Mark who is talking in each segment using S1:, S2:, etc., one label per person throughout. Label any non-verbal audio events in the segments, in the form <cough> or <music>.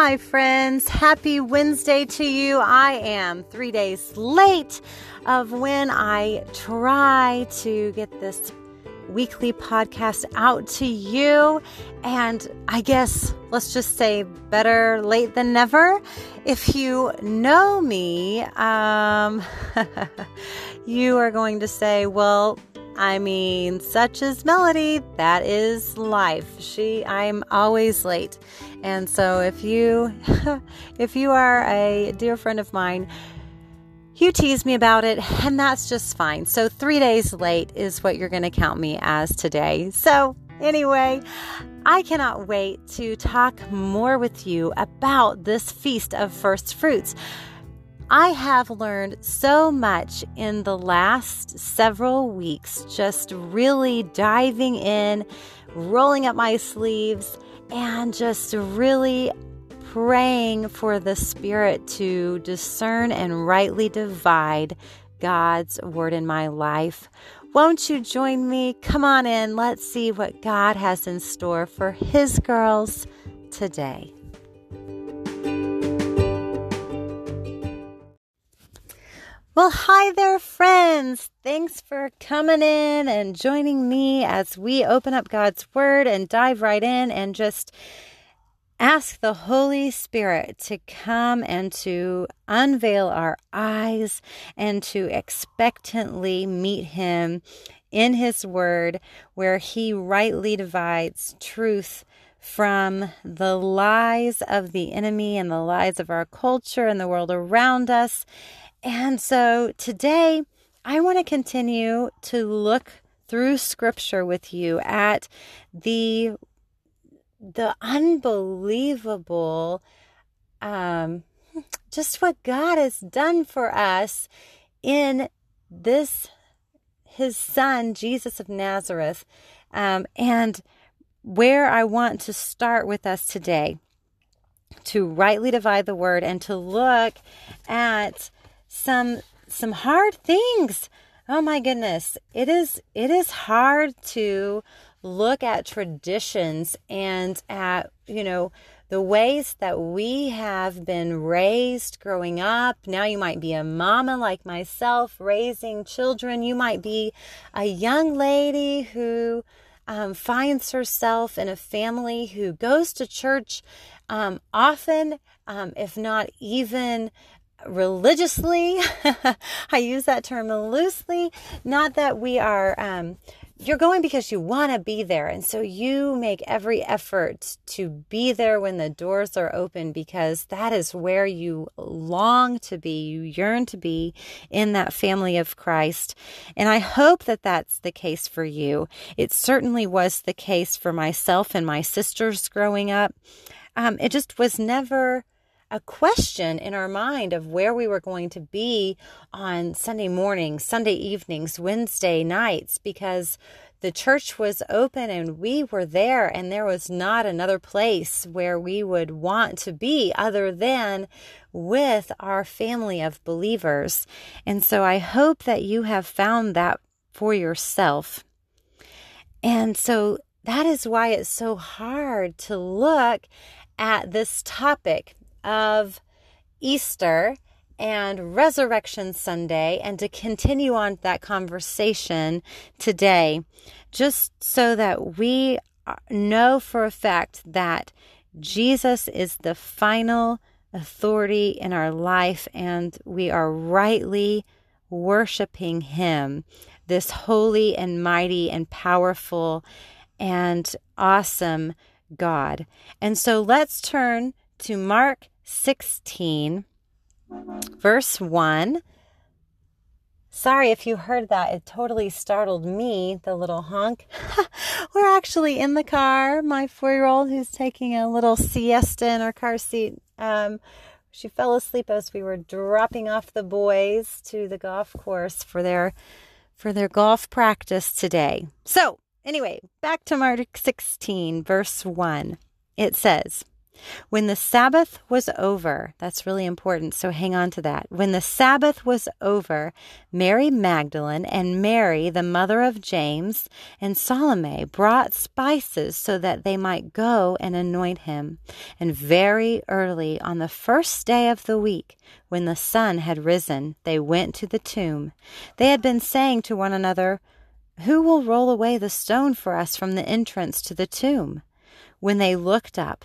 S1: Hi, friends. Happy Wednesday to you. I am three days late of when I try to get this weekly podcast out to you. And I guess let's just say better late than never. If you know me, um, <laughs> you are going to say, well, I mean, such is Melody. That is life. She, I'm always late. And so if you, <laughs> if you are a dear friend of mine, you tease me about it, and that's just fine. So, three days late is what you're going to count me as today. So, anyway, I cannot wait to talk more with you about this Feast of First Fruits. I have learned so much in the last several weeks, just really diving in, rolling up my sleeves, and just really praying for the Spirit to discern and rightly divide God's word in my life. Won't you join me? Come on in. Let's see what God has in store for His girls today. Well, hi there, friends. Thanks for coming in and joining me as we open up God's Word and dive right in and just ask the Holy Spirit to come and to unveil our eyes and to expectantly meet Him in His Word, where He rightly divides truth from the lies of the enemy and the lies of our culture and the world around us. And so today, I want to continue to look through scripture with you at the the unbelievable um, just what God has done for us in this his son Jesus of Nazareth um, and where I want to start with us today. To rightly divide the word and to look at some some hard things oh my goodness it is it is hard to look at traditions and at, you know, the ways that we have been raised growing up. Now you might be a mama like myself raising children. You might be a young lady who um, finds herself in a family who goes to church um, often, um, if not even religiously. <laughs> I use that term loosely. Not that we are um, you're going because you want to be there. And so you make every effort to be there when the doors are open because that is where you long to be. You yearn to be in that family of Christ. And I hope that that's the case for you. It certainly was the case for myself and my sisters growing up. Um, it just was never a question in our mind of where we were going to be on Sunday mornings, Sunday evenings, Wednesday nights, because the church was open and we were there, and there was not another place where we would want to be other than with our family of believers. And so I hope that you have found that for yourself. And so that is why it's so hard to look at this topic of Easter and Resurrection Sunday and to continue on that conversation today, just so that we uh, know for a fact that Jesus is the final authority in our life and we are rightly worshiping Him, this holy and mighty and powerful and awesome God. And so let's turn to Mark 16, verse 1. Sorry if you heard that. It totally startled me, the little honk. <laughs> We're actually in the car. My four year old, who's taking a little siesta in her car seat, um, she fell asleep as we were dropping off the boys to the golf course for their for their golf practice today. So, anyway, back to Mark 16, verse 1. It says, When the Sabbath was over, that's really important, so hang on to that. When the Sabbath was over, Mary Magdalene and Mary, the mother of James, and Salome brought spices so that they might go and anoint him. And very early on the first day of the week, when the sun had risen, they went to the tomb. They had been saying to one another, Who will roll away the stone for us from the entrance to the tomb? When they looked up,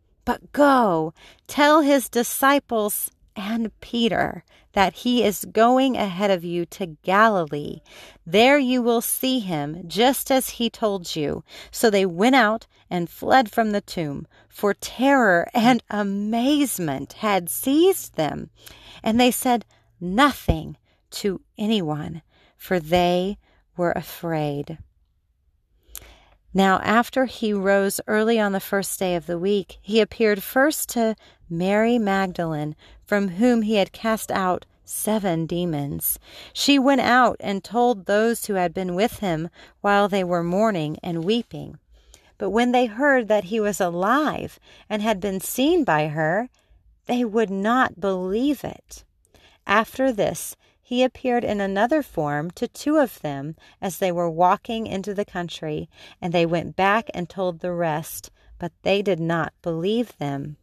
S1: But go, tell his disciples and Peter that he is going ahead of you to Galilee. There you will see him, just as he told you. So they went out and fled from the tomb, for terror and amazement had seized them. And they said nothing to anyone, for they were afraid. Now, after he rose early on the first day of the week, he appeared first to Mary Magdalene, from whom he had cast out seven demons. She went out and told those who had been with him while they were mourning and weeping. But when they heard that he was alive and had been seen by her, they would not believe it. After this, he appeared in another form to two of them as they were walking into the country, and they went back and told the rest, but they did not believe them.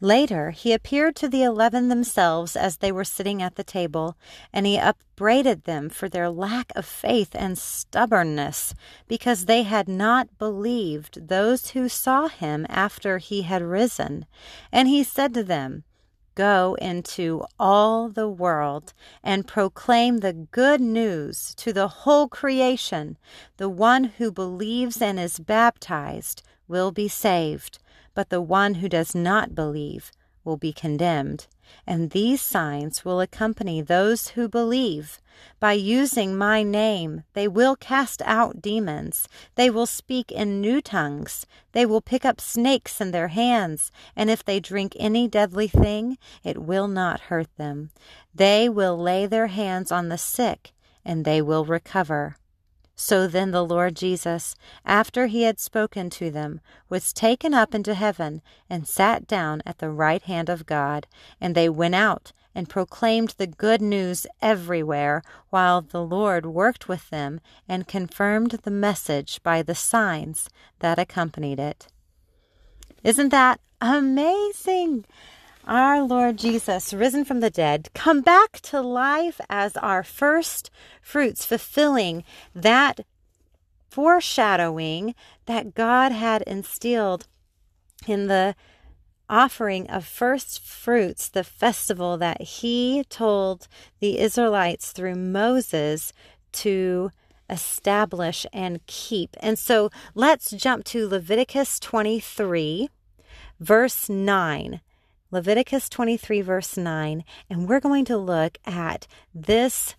S1: Later, he appeared to the eleven themselves as they were sitting at the table, and he upbraided them for their lack of faith and stubbornness, because they had not believed those who saw him after he had risen. And he said to them, Go into all the world and proclaim the good news to the whole creation. The one who believes and is baptized will be saved, but the one who does not believe will be condemned. And these signs will accompany those who believe. By using my name, they will cast out demons. They will speak in new tongues. They will pick up snakes in their hands. And if they drink any deadly thing, it will not hurt them. They will lay their hands on the sick, and they will recover. So then the Lord Jesus, after he had spoken to them, was taken up into heaven and sat down at the right hand of God. And they went out and proclaimed the good news everywhere, while the Lord worked with them and confirmed the message by the signs that accompanied it. Isn't that amazing? Our Lord Jesus, risen from the dead, come back to life as our first fruits, fulfilling that foreshadowing that God had instilled in the offering of first fruits, the festival that he told the Israelites through Moses to establish and keep. And so let's jump to Leviticus 23, verse 9. Leviticus 23, verse 9, and we're going to look at this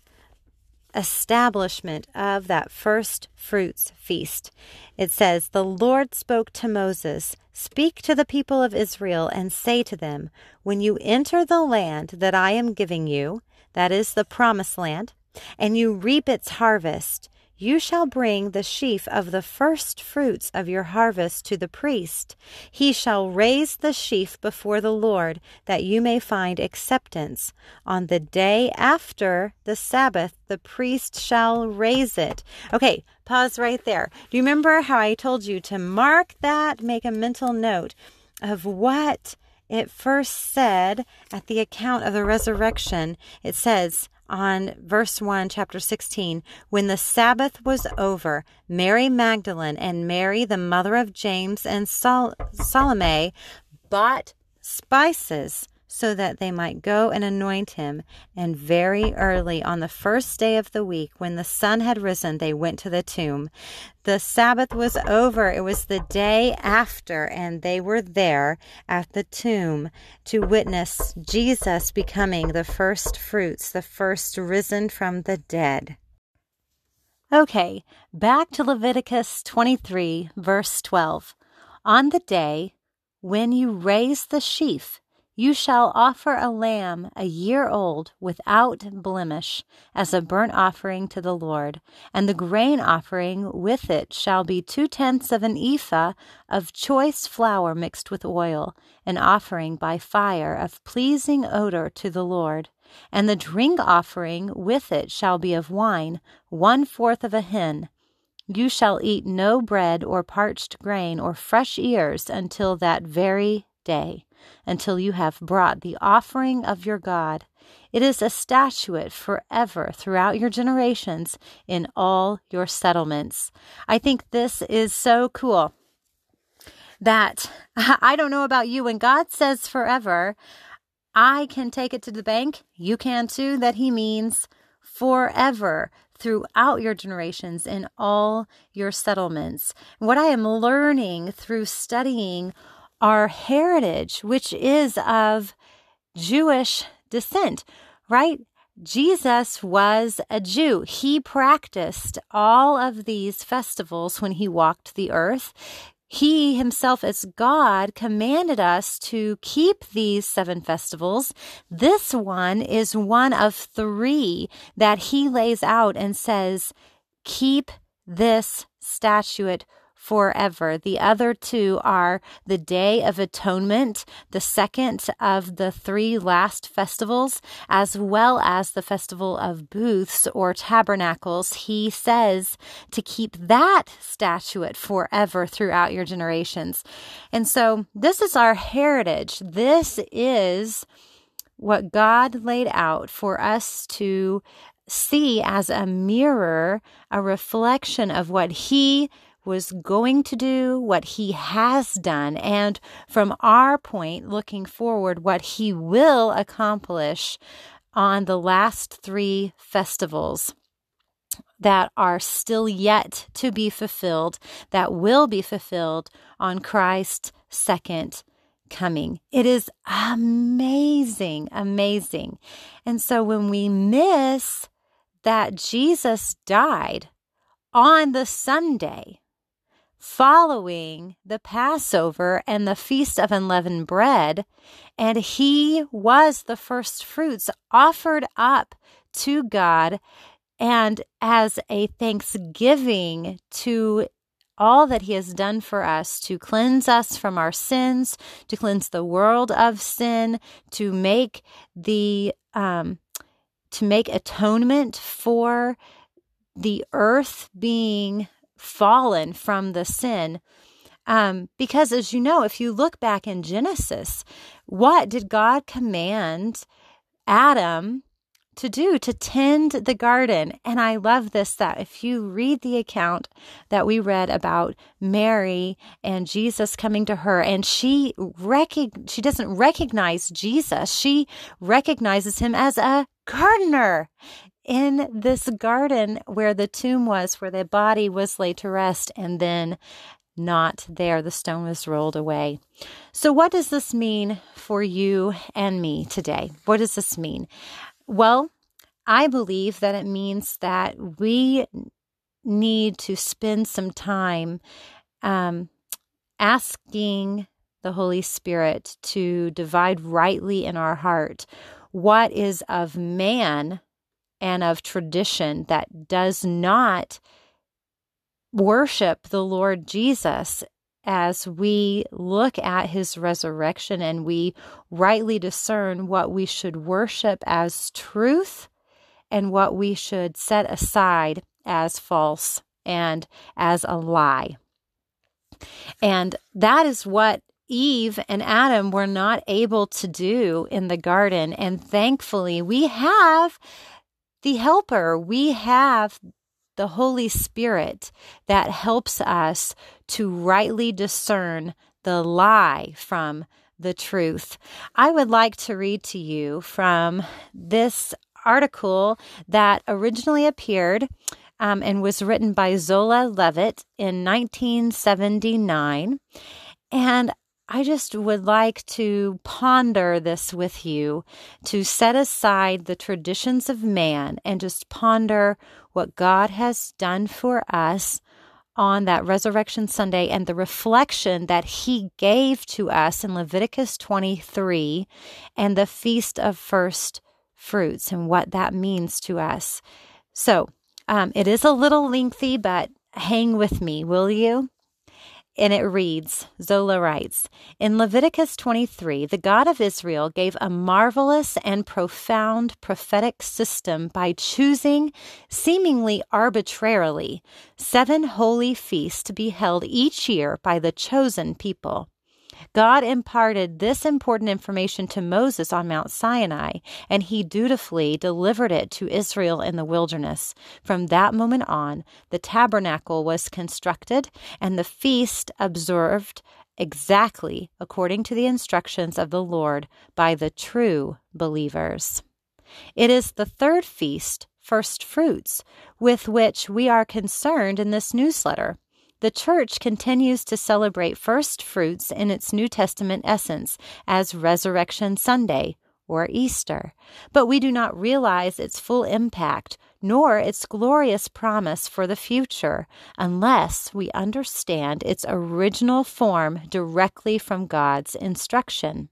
S1: establishment of that first fruits feast. It says, The Lord spoke to Moses, Speak to the people of Israel and say to them, When you enter the land that I am giving you, that is the promised land, and you reap its harvest, you shall bring the sheaf of the first fruits of your harvest to the priest. He shall raise the sheaf before the Lord, that you may find acceptance. On the day after the Sabbath, the priest shall raise it. Okay, pause right there. Do you remember how I told you to mark that, make a mental note of what it first said at the account of the resurrection? It says, on verse 1, chapter 16. When the Sabbath was over, Mary Magdalene and Mary, the mother of James and Sol- Salome, bought spices so that they might go and anoint him. And very early on the first day of the week, when the sun had risen, they went to the tomb. The Sabbath was over. It was the day after, and they were there at the tomb to witness Jesus becoming the first fruits, the first risen from the dead. Okay, back to Leviticus 23, verse 12. On the day when you raise the sheaf, you shall offer a lamb a year old without blemish as a burnt offering to the Lord, and the grain offering with it shall be two tenths of an ephah of choice flour mixed with oil, an offering by fire of pleasing odor to the Lord. And the drink offering with it shall be of wine, one fourth of a hin. You shall eat no bread or parched grain or fresh ears until that very day until you have brought the offering of your God. It is a statute forever throughout your generations in all your settlements. I think this is so cool that <laughs> I don't know about you. When God says forever, I can take it to the bank. You can too. That He means forever throughout your generations in all your settlements. What I am learning through studying our heritage, which is of Jewish descent, right? Jesus was a Jew. He practiced all of these festivals when he walked the earth. He himself, as God, commanded us to keep these seven festivals. This one is one of three that he lays out and says, Keep this statute forever. The other two are the Day of Atonement, the second of the three last festivals, as well as the Festival of Booths or Tabernacles. He says to keep that statute forever throughout your generations. And so this is our heritage. This is what God laid out for us to see as a mirror, a reflection of what He was going to do, what he has done, and from our point, looking forward, what he will accomplish on the last three festivals that are still yet to be fulfilled, that will be fulfilled on Christ's second coming. It is amazing, amazing. And so when we miss that Jesus died on the Sunday, following the Passover and the Feast of Unleavened Bread, and he was the first fruits offered up to God and as a thanksgiving to all that he has done for us to cleanse us from our sins, to cleanse the world of sin, to make the um, to make atonement for the earth being fallen from the sin. Um, because as you know, if you look back in Genesis, what did God command Adam to do? To tend the garden. And I love this that if you read the account that we read about Mary and Jesus coming to her, and she she doesn't recognize Jesus, she recognizes him as a gardener in this garden where the tomb was, where the body was laid to rest, and then not there. The stone was rolled away. So, what does this mean for you and me today? What does this mean? Well, I believe that it means that we need to spend some time um, asking the Holy Spirit to divide rightly in our heart what is of man and of tradition that does not worship the Lord Jesus as we look at his resurrection and we rightly discern what we should worship as truth and what we should set aside as false and as a lie. And that is what Eve and Adam were not able to do in the garden. And thankfully, we have the helper. We have the Holy Spirit that helps us to rightly discern the lie from the truth. I would like to read to you from this article that originally appeared um, and was written by Zola Levitt in 1979. And I just would like to ponder this with you to set aside the traditions of man and just ponder what God has done for us on that Resurrection Sunday and the reflection that He gave to us in Leviticus 23 and the Feast of First Fruits and what that means to us. So, um, it is a little lengthy, but hang with me, will you? And it reads Zola writes In Leviticus 23, the God of Israel gave a marvelous and profound prophetic system by choosing, seemingly arbitrarily, seven holy feasts to be held each year by the chosen people. God imparted this important information to Moses on Mount Sinai, and he dutifully delivered it to Israel in the wilderness. From that moment on, the tabernacle was constructed and the feast observed exactly according to the instructions of the Lord by the true believers. It is the third feast, first fruits, with which we are concerned in this newsletter. The church continues to celebrate first fruits in its New Testament essence as Resurrection Sunday or Easter, but we do not realize its full impact nor its glorious promise for the future unless we understand its original form directly from God's instruction.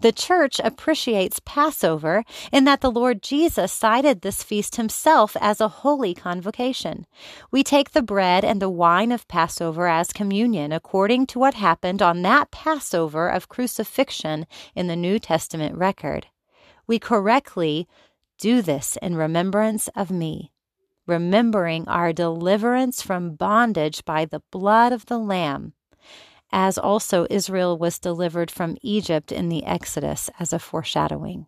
S1: The church appreciates Passover in that the Lord Jesus cited this feast himself as a holy convocation. We take the bread and the wine of Passover as communion according to what happened on that Passover of crucifixion in the New Testament record. We correctly do this in remembrance of me remembering our deliverance from bondage by the blood of the Lamb as also Israel was delivered from Egypt in the Exodus as a foreshadowing.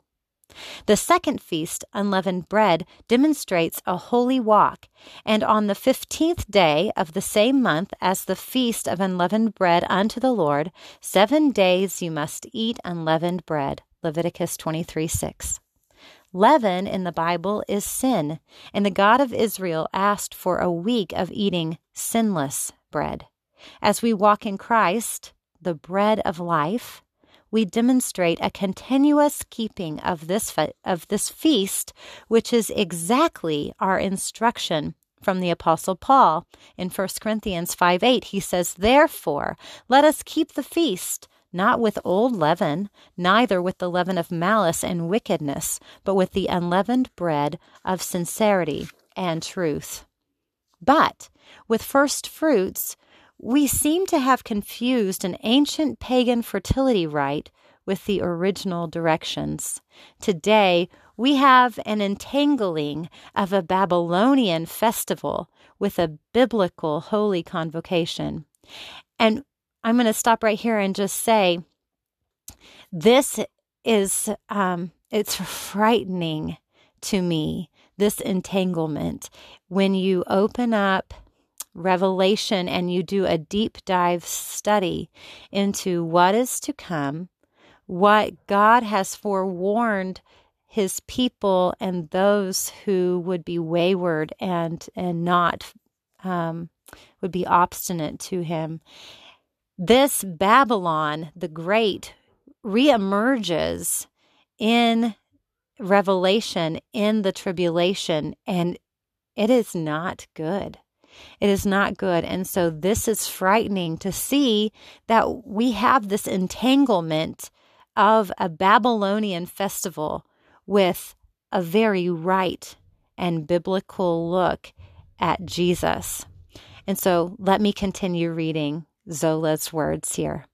S1: The second feast, unleavened bread, demonstrates a holy walk, and on the fifteenth day of the same month as the feast of unleavened bread unto the Lord, seven days you must eat unleavened bread. Leviticus 23 6. Leaven in the Bible is sin, and the God of Israel asked for a week of eating sinless bread. As we walk in Christ, the bread of life, we demonstrate a continuous keeping of this fe- of this feast, which is exactly our instruction from the apostle Paul in 1 Corinthians 5 8. He says, Therefore, let us keep the feast, not with old leaven, neither with the leaven of malice and wickedness, but with the unleavened bread of sincerity and truth. But with first fruits, we seem to have confused an ancient pagan fertility rite with the original directions. Today, we have an entangling of a Babylonian festival with a biblical holy convocation. And I'm going to stop right here and just say this is um, it's frightening to me this entanglement when you open up revelation and you do a deep dive study into what is to come, what God has forewarned his people and those who would be wayward and and not um, would be obstinate to him. This Babylon the Great reemerges in Revelation in the tribulation, and it is not good. It is not good. And so this is frightening to see that we have this entanglement of a Babylonian festival with a very right and biblical look at Jesus. And so let me continue reading Zola's words here.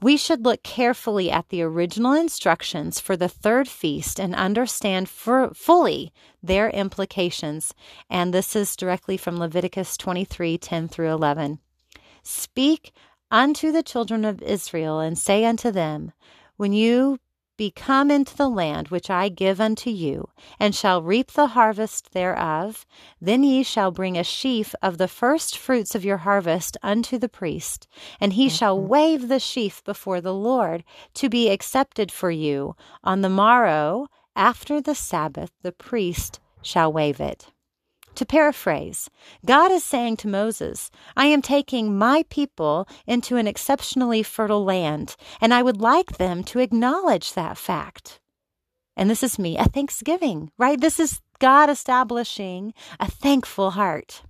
S1: We should look carefully at the original instructions for the third feast and understand fully their implications. And this is directly from Leviticus 23 10 through 11. Speak unto the children of Israel and say unto them, When you be come into the land which I give unto you, and shall reap the harvest thereof, then ye shall bring a sheaf of the first fruits of your harvest unto the priest, and he shall mm-hmm. wave the sheaf before the Lord to be accepted for you. On the morrow, after the Sabbath, the priest shall wave it. To paraphrase, God is saying to Moses, I am taking my people into an exceptionally fertile land, and I would like them to acknowledge that fact. And this is me, a thanksgiving, right? This is God establishing a thankful heart.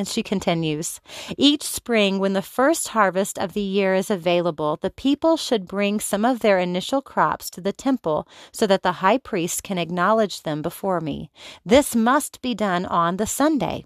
S1: And she continues Each spring, when the first harvest of the year is available, the people should bring some of their initial crops to the temple so that the high priest can acknowledge them before me. This must be done on the Sunday,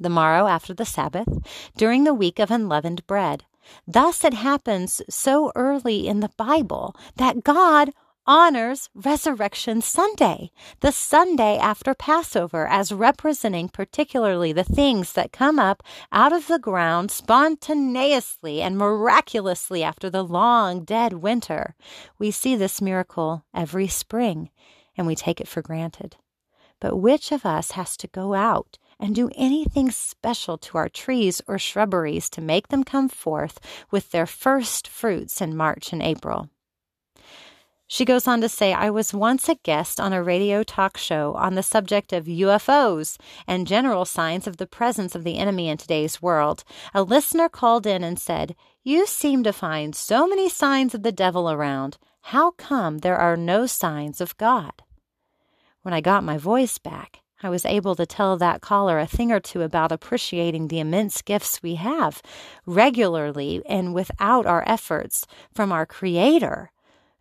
S1: the morrow after the Sabbath, during the week of unleavened bread. Thus it happens so early in the Bible that God honors Resurrection Sunday, the Sunday after Passover, as representing particularly the things that come up out of the ground spontaneously and miraculously after the long dead winter. We see this miracle every spring, and we take it for granted. But which of us has to go out and do anything special to our trees or shrubberies to make them come forth with their first fruits in March and April? She goes on to say, I was once a guest on a radio talk show on the subject of UFOs and general signs of the presence of the enemy in today's world. A listener called in and said, You seem to find so many signs of the devil around. How come there are no signs of God? When I got my voice back, I was able to tell that caller a thing or two about appreciating the immense gifts we have regularly and without our efforts from our Creator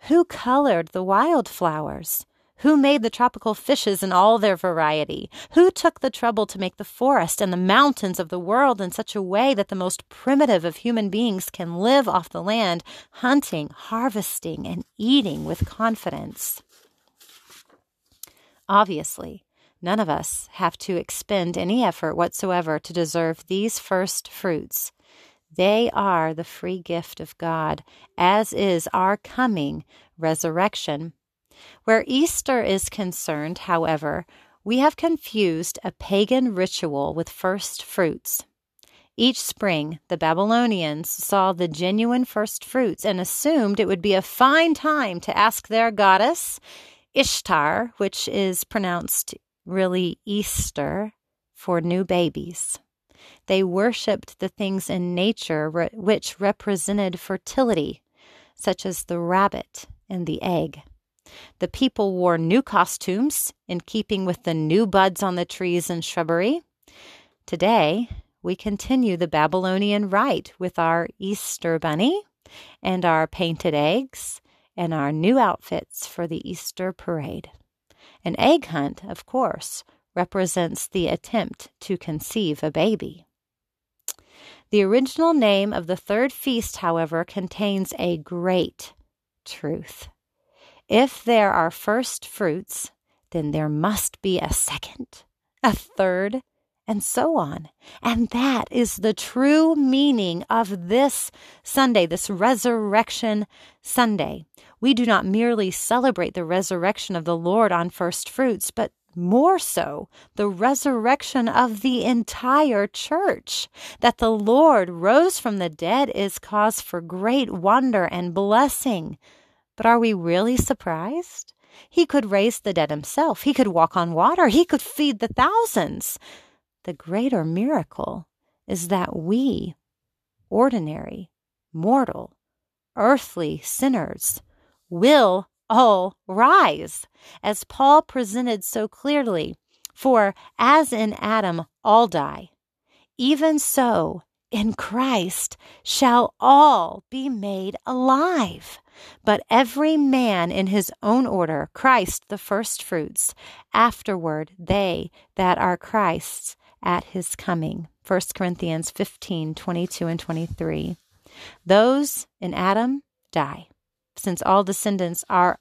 S1: who colored the wildflowers? Who made the tropical fishes in all their variety? Who took the trouble to make the forest and the mountains of the world in such a way that the most primitive of human beings can live off the land, hunting, harvesting, and eating with confidence? Obviously, none of us have to expend any effort whatsoever to deserve these first fruits. They are the free gift of God, as is our coming resurrection. Where Easter is concerned, however, we have confused a pagan ritual with first fruits. Each spring, the Babylonians saw the genuine first fruits and assumed it would be a fine time to ask their goddess, Ishtar, which is pronounced really Easter, for new babies. They worshipped the things in nature re- which represented fertility, such as the rabbit and the egg. The people wore new costumes in keeping with the new buds on the trees and shrubbery. Today, we continue the Babylonian rite with our Easter bunny and our painted eggs and our new outfits for the Easter parade. An egg hunt, of course, represents the attempt to conceive a baby. The original name of the third feast, however, contains a great truth. If there are first fruits, then there must be a second, a third, and so on. And that is the true meaning of this Sunday, this Resurrection Sunday. We do not merely celebrate the resurrection of the Lord on first fruits, but more so the resurrection of the entire church. That the Lord rose from the dead is cause for great wonder and blessing. But are we really surprised? He could raise the dead himself. He could walk on water. He could feed the thousands. The greater miracle is that we, ordinary, mortal, earthly sinners, will all rise, as Paul presented so clearly. For as in Adam all die, even so in Christ shall all be made alive. But every man in his own order, Christ the firstfruits, afterward they that are Christ's at his coming. 1 Corinthians 15 22 and 23. Those in Adam die since all descendants are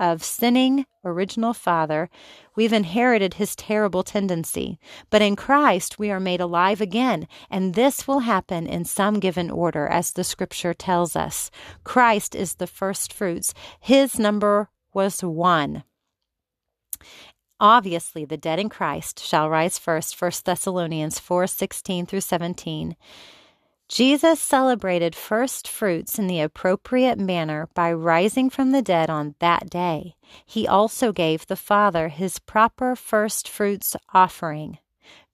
S1: of sinning original father, we've inherited his terrible tendency. But in Christ, we are made alive again, and this will happen in some given order, as the scripture tells us. Christ is the first fruits. His number was one. Obviously, the dead in Christ shall rise first, 1 Thessalonians 4 16 through 17. Jesus celebrated first fruits in the appropriate manner by rising from the dead on that day. He also gave the Father his proper first fruits offering.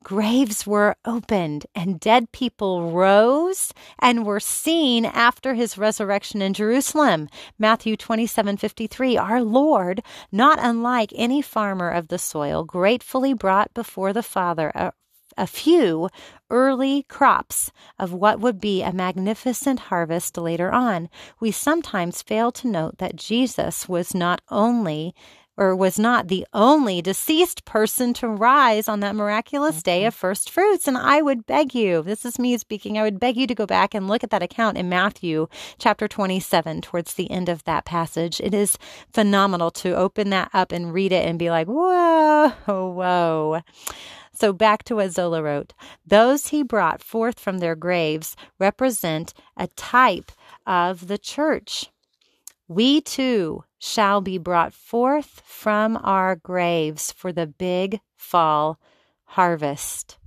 S1: Graves were opened and dead people rose and were seen after his resurrection in Jerusalem. Matthew 27:53 Our Lord, not unlike any farmer of the soil, gratefully brought before the Father a a few early crops of what would be a magnificent harvest later on. We sometimes fail to note that Jesus was not only or was not the only deceased person to rise on that miraculous day mm-hmm. of first fruits. And I would beg you, this is me speaking, I would beg you to go back and look at that account in Matthew chapter 27 towards the end of that passage. It is phenomenal to open that up and read it and be like, whoa, <laughs> whoa. So back to what Zola wrote. Those he brought forth from their graves represent a type of the church. We too shall be brought forth from our graves for the big fall harvest,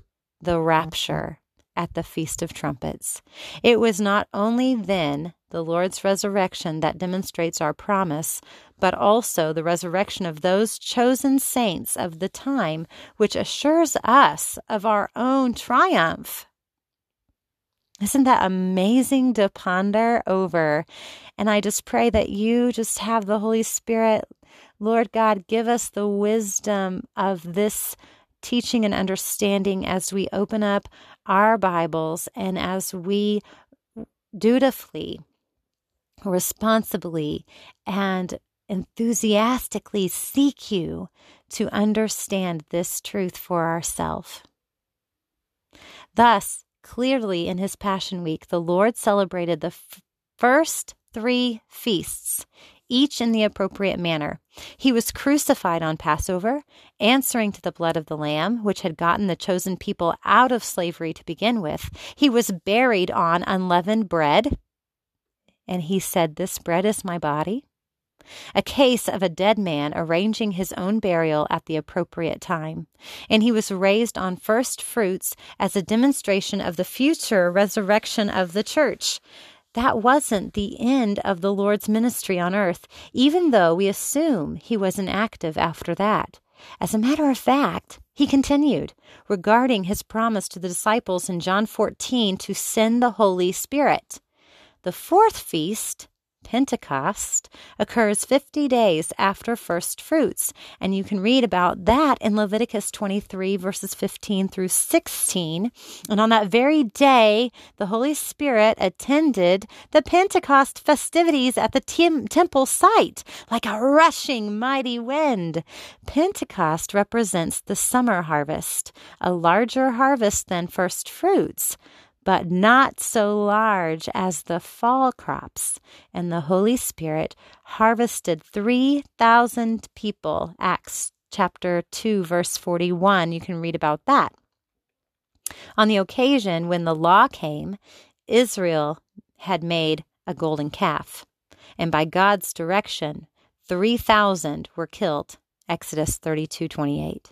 S1: the rapture at the Feast of Trumpets. It was not only then the Lord's resurrection that demonstrates our promise, but also the resurrection of those chosen saints of the time, which assures us of our own triumph. Isn't that amazing to ponder over? And I just pray that you just have the Holy Spirit. Lord God, give us the wisdom of this teaching and understanding as we open up our Bibles and as we dutifully, responsibly, and enthusiastically seek you to understand this truth for ourselves. Thus, clearly in his Passion Week, the Lord celebrated the f- first three feasts each in the appropriate manner. He was crucified on Passover, answering to the blood of the Lamb, which had gotten the chosen people out of slavery to begin with. He was buried on unleavened bread, and he said, This bread is my body. A case of a dead man arranging his own burial at the appropriate time. And he was raised on first fruits as a demonstration of the future resurrection of the church that wasn't the end of the Lord's ministry on earth, even though we assume he was inactive after that. As a matter of fact, he continued regarding his promise to the disciples in John 14 to send the Holy Spirit. The fourth feast Pentecost occurs 50 days after first fruits, and you can read about that in Leviticus 23, verses 15 through 16. And on that very day, the Holy Spirit attended the Pentecost festivities at the tem- temple site like a rushing mighty wind. Pentecost represents the summer harvest, a larger harvest than first fruits but not so large as the fall crops. And the Holy Spirit harvested 3,000 people. Acts chapter 2, verse 41. You can read about that. On the occasion when the law came, Israel had made a golden calf. And by God's direction, 3,000 were killed. Exodus 32 28.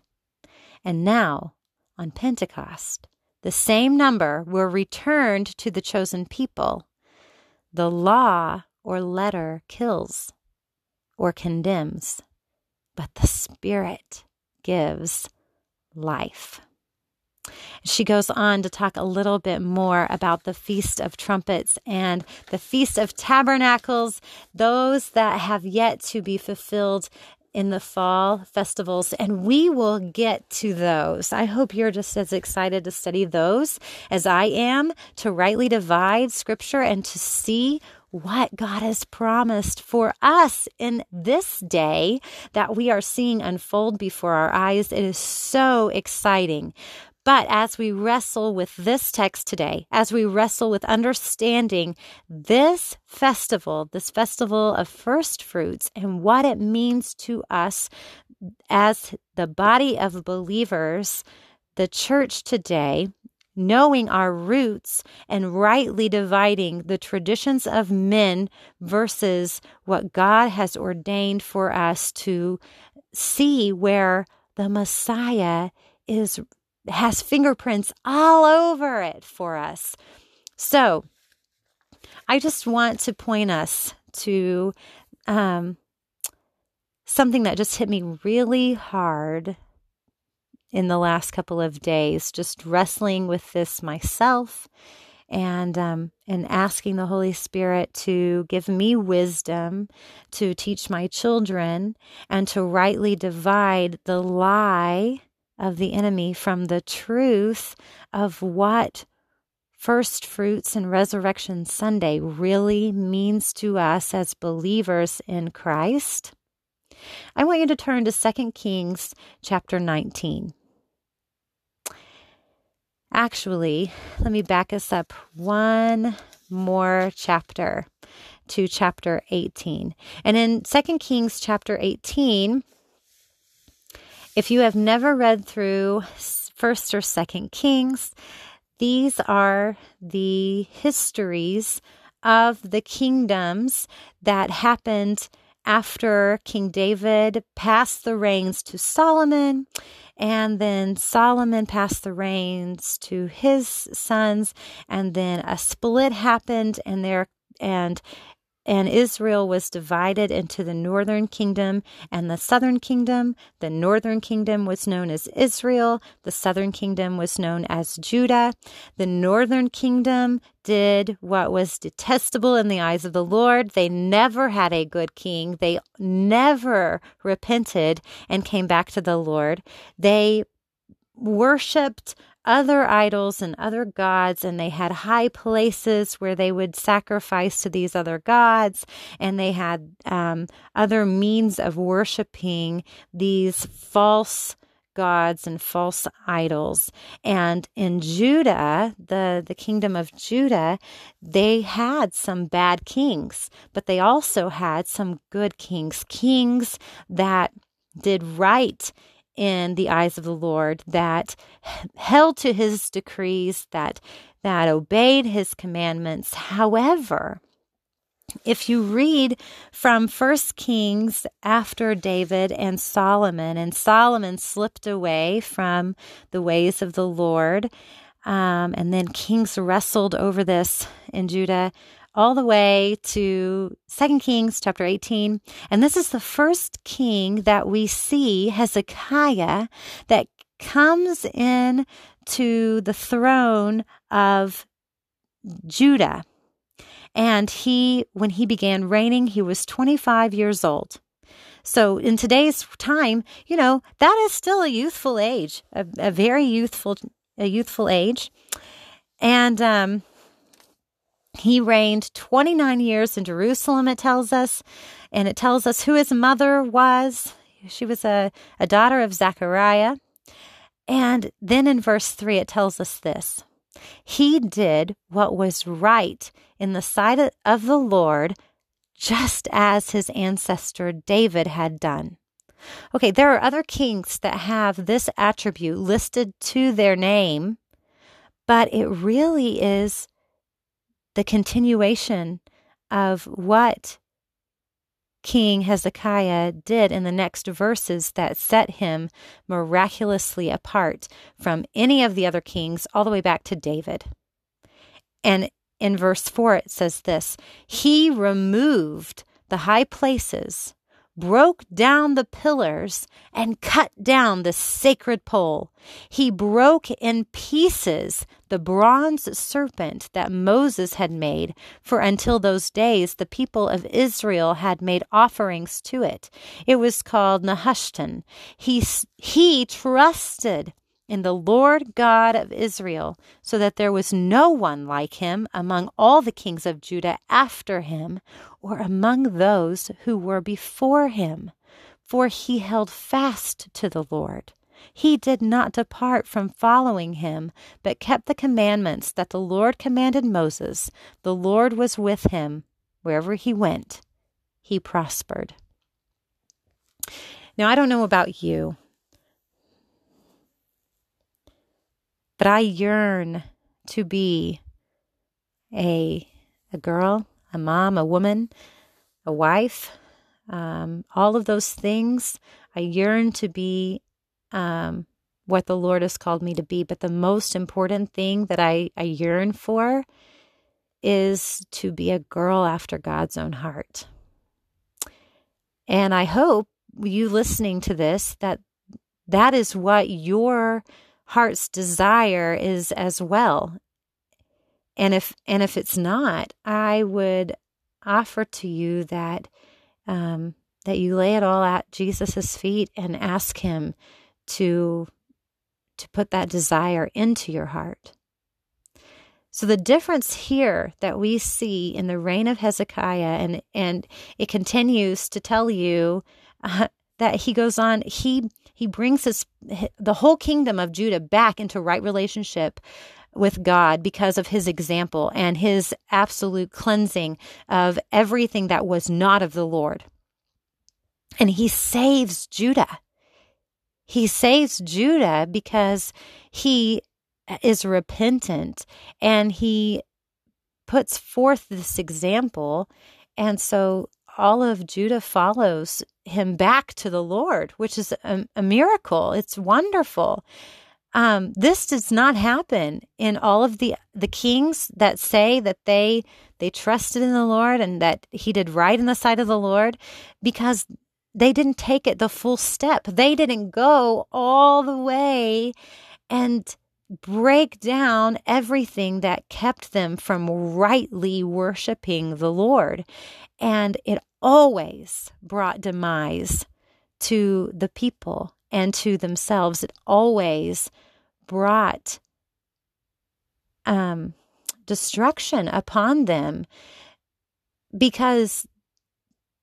S1: And now, on Pentecost, the same number were returned to the chosen people. The law or letter kills or condemns, but the Spirit gives life. She goes on to talk a little bit more about the Feast of Trumpets and the Feast of Tabernacles, those that have yet to be fulfilled in the fall festivals, and we will get to those. I hope you're just as excited to study those as I am to rightly divide scripture and to see what God has promised for us in this day that we are seeing unfold before our eyes. It is so exciting. But as we wrestle with this text today, as we wrestle with understanding this festival, this festival of first fruits, and what it means to us as the body of believers, the church today, knowing our roots and rightly dividing the traditions of men versus what God has ordained for us to see where the Messiah is has fingerprints all over it for us. So, I just want to point us to um, something that just hit me really hard in the last couple of days, just wrestling with this myself and um, and asking the Holy Spirit to give me wisdom to teach my children and to rightly divide the lie of the enemy from the truth of what first fruits and resurrection Sunday really means to us as believers in Christ. I want you to turn to 2 Kings chapter 19. Actually, let me back us up one more chapter to chapter 18. And in 2 Kings chapter 18, if you have never read through 1st or 2nd Kings, these are the histories of the kingdoms that happened after King David passed the reins to Solomon and then Solomon passed the reins to his sons, and then a split happened, and there and and Israel was divided into the northern kingdom and the southern kingdom. The northern kingdom was known as Israel, the southern kingdom was known as Judah. The northern kingdom did what was detestable in the eyes of the Lord. They never had a good king. They never repented and came back to the Lord. They worshiped other idols and other gods, and they had high places where they would sacrifice to these other gods, and they had um, other means of worshiping these false gods and false idols. And in Judah, the, the kingdom of Judah, they had some bad kings, but they also had some good kings, kings that did right in the eyes of the Lord, that held to his decrees, that that obeyed his commandments. However, if you read from First Kings after David and Solomon, and Solomon slipped away from the ways of the Lord, um, and then kings wrestled over this in Judah all the way to Second Kings chapter 18. And this is the first king that we see, Hezekiah, that comes in to the throne of Judah. And he, when he began reigning, he was 25 years old. So in today's time, you know, that is still a youthful age, a, a very youthful, a youthful age. And, um, he reigned 29 years in Jerusalem, it tells us, and it tells us who his mother was. She was a, a daughter of Zechariah. And then in verse 3, it tells us this He did what was right in the sight of the Lord, just as his ancestor David had done. Okay, there are other kings that have this attribute listed to their name, but it really is the continuation of what King Hezekiah did in the next verses that set him miraculously apart from any of the other kings, all the way back to David. And in verse 4, it says this He removed the high places broke down the pillars and cut down the sacred pole. He broke in pieces the bronze serpent that Moses had made, for until those days the people of Israel had made offerings to it. It was called Nehushtan. He, he trusted in the Lord God of Israel, so that there was no one like him among all the kings of Judah after him, or among those who were before him. For he held fast to the Lord, He did not depart from following him, but kept the commandments that the Lord commanded Moses. The Lord was with him wherever he went. He prospered. Now, I don't know about you, but I yearn to be a, a girl, a mom, a woman, a wife, um, all of those things. I yearn to be um, what the Lord has called me to be. But the most important thing that I, I yearn for is to be a girl after God's own heart. And I hope you listening to this that that is what your heart's desire is as well. And if and if it's not, I would offer to you that um, that you lay it all at Jesus's feet and ask Him to to put that desire into your heart. So the difference here that we see in the reign of Hezekiah, and and it continues to tell you uh, <laughs> that he goes on, he he brings his the whole kingdom of Judah back into right relationship with God because of his example and his absolute cleansing of everything that was not of the Lord. And he saves Judah. He saves Judah because he is repentant and he puts forth this example. And so all of Judah follows him back to the Lord, which is a, a miracle. It's wonderful. Um, this does not happen in all of the the kings that say that they they trusted in the Lord and that he did right in the sight of the Lord, because they didn't take it the full step. They didn't go all the way and break down everything that kept them from rightly worshiping the Lord. And it always brought demise to the people and to themselves. It always brought um, destruction upon them because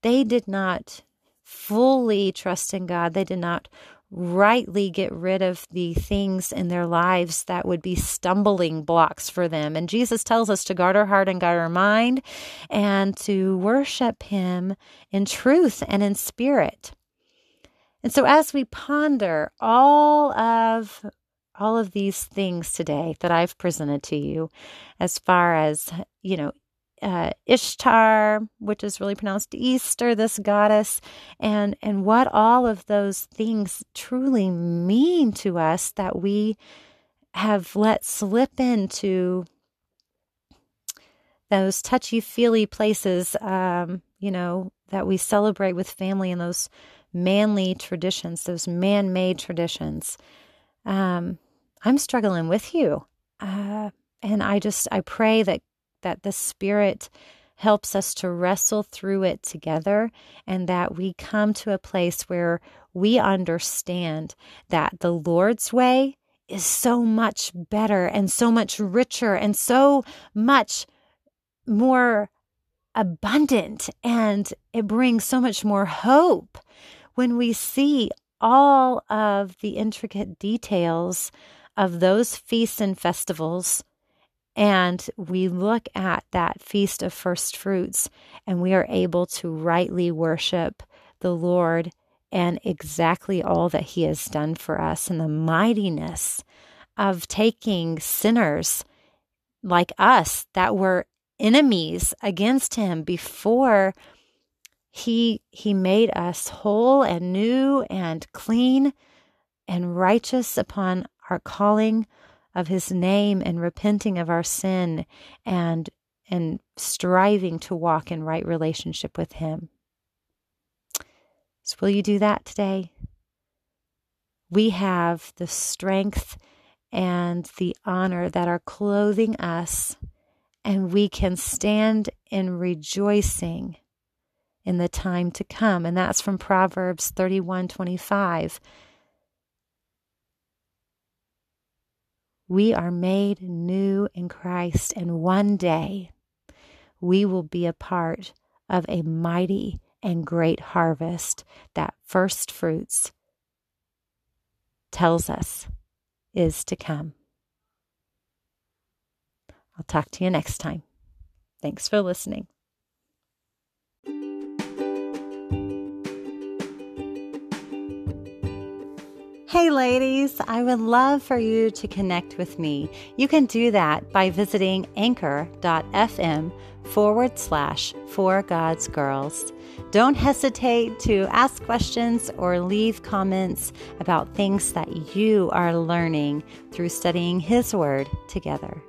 S1: they did not fully trust in God. They did not rightly get rid of the things in their lives that would be stumbling blocks for them. And Jesus tells us to guard our heart and guard our mind and to worship Him in truth and in spirit. And so, as we ponder all of all of these things today that I've presented to you, as far as, you know, uh, Ishtar, which is really pronounced Easter, this goddess, and and what all of those things truly mean to us that we have let slip into those touchy feely places, um, you know, that we celebrate with family and those manly traditions, those man made traditions. Um, I'm struggling with you. Uh, and I just, I pray that, that the Spirit helps us to wrestle through it together and that we come to a place where we understand that the Lord's way is so much better and so much richer and so much more abundant and it brings so much more hope. When we see all of the intricate details of those feasts and festivals and we look at that feast of first fruits and we are able to rightly worship the Lord and exactly all that he has done for us and the mightiness of taking sinners like us that were enemies against him before he he made us whole and new and clean and righteous upon our calling of his name and repenting of our sin and and striving to walk in right relationship with him. So will you do that today? We have the strength and the honor that are clothing us and we can stand in rejoicing in the time to come and that's from Proverbs 31:25 We are made new in Christ, and one day we will be a part of a mighty and great harvest that first fruits tells us is to come. I'll talk to you next time. Thanks for listening. Hey, ladies, I would love for you to connect with me. You can do that by visiting anchor.fm forward slash for God's girls. Don't hesitate to ask questions or leave comments about things that you are learning through studying His Word together.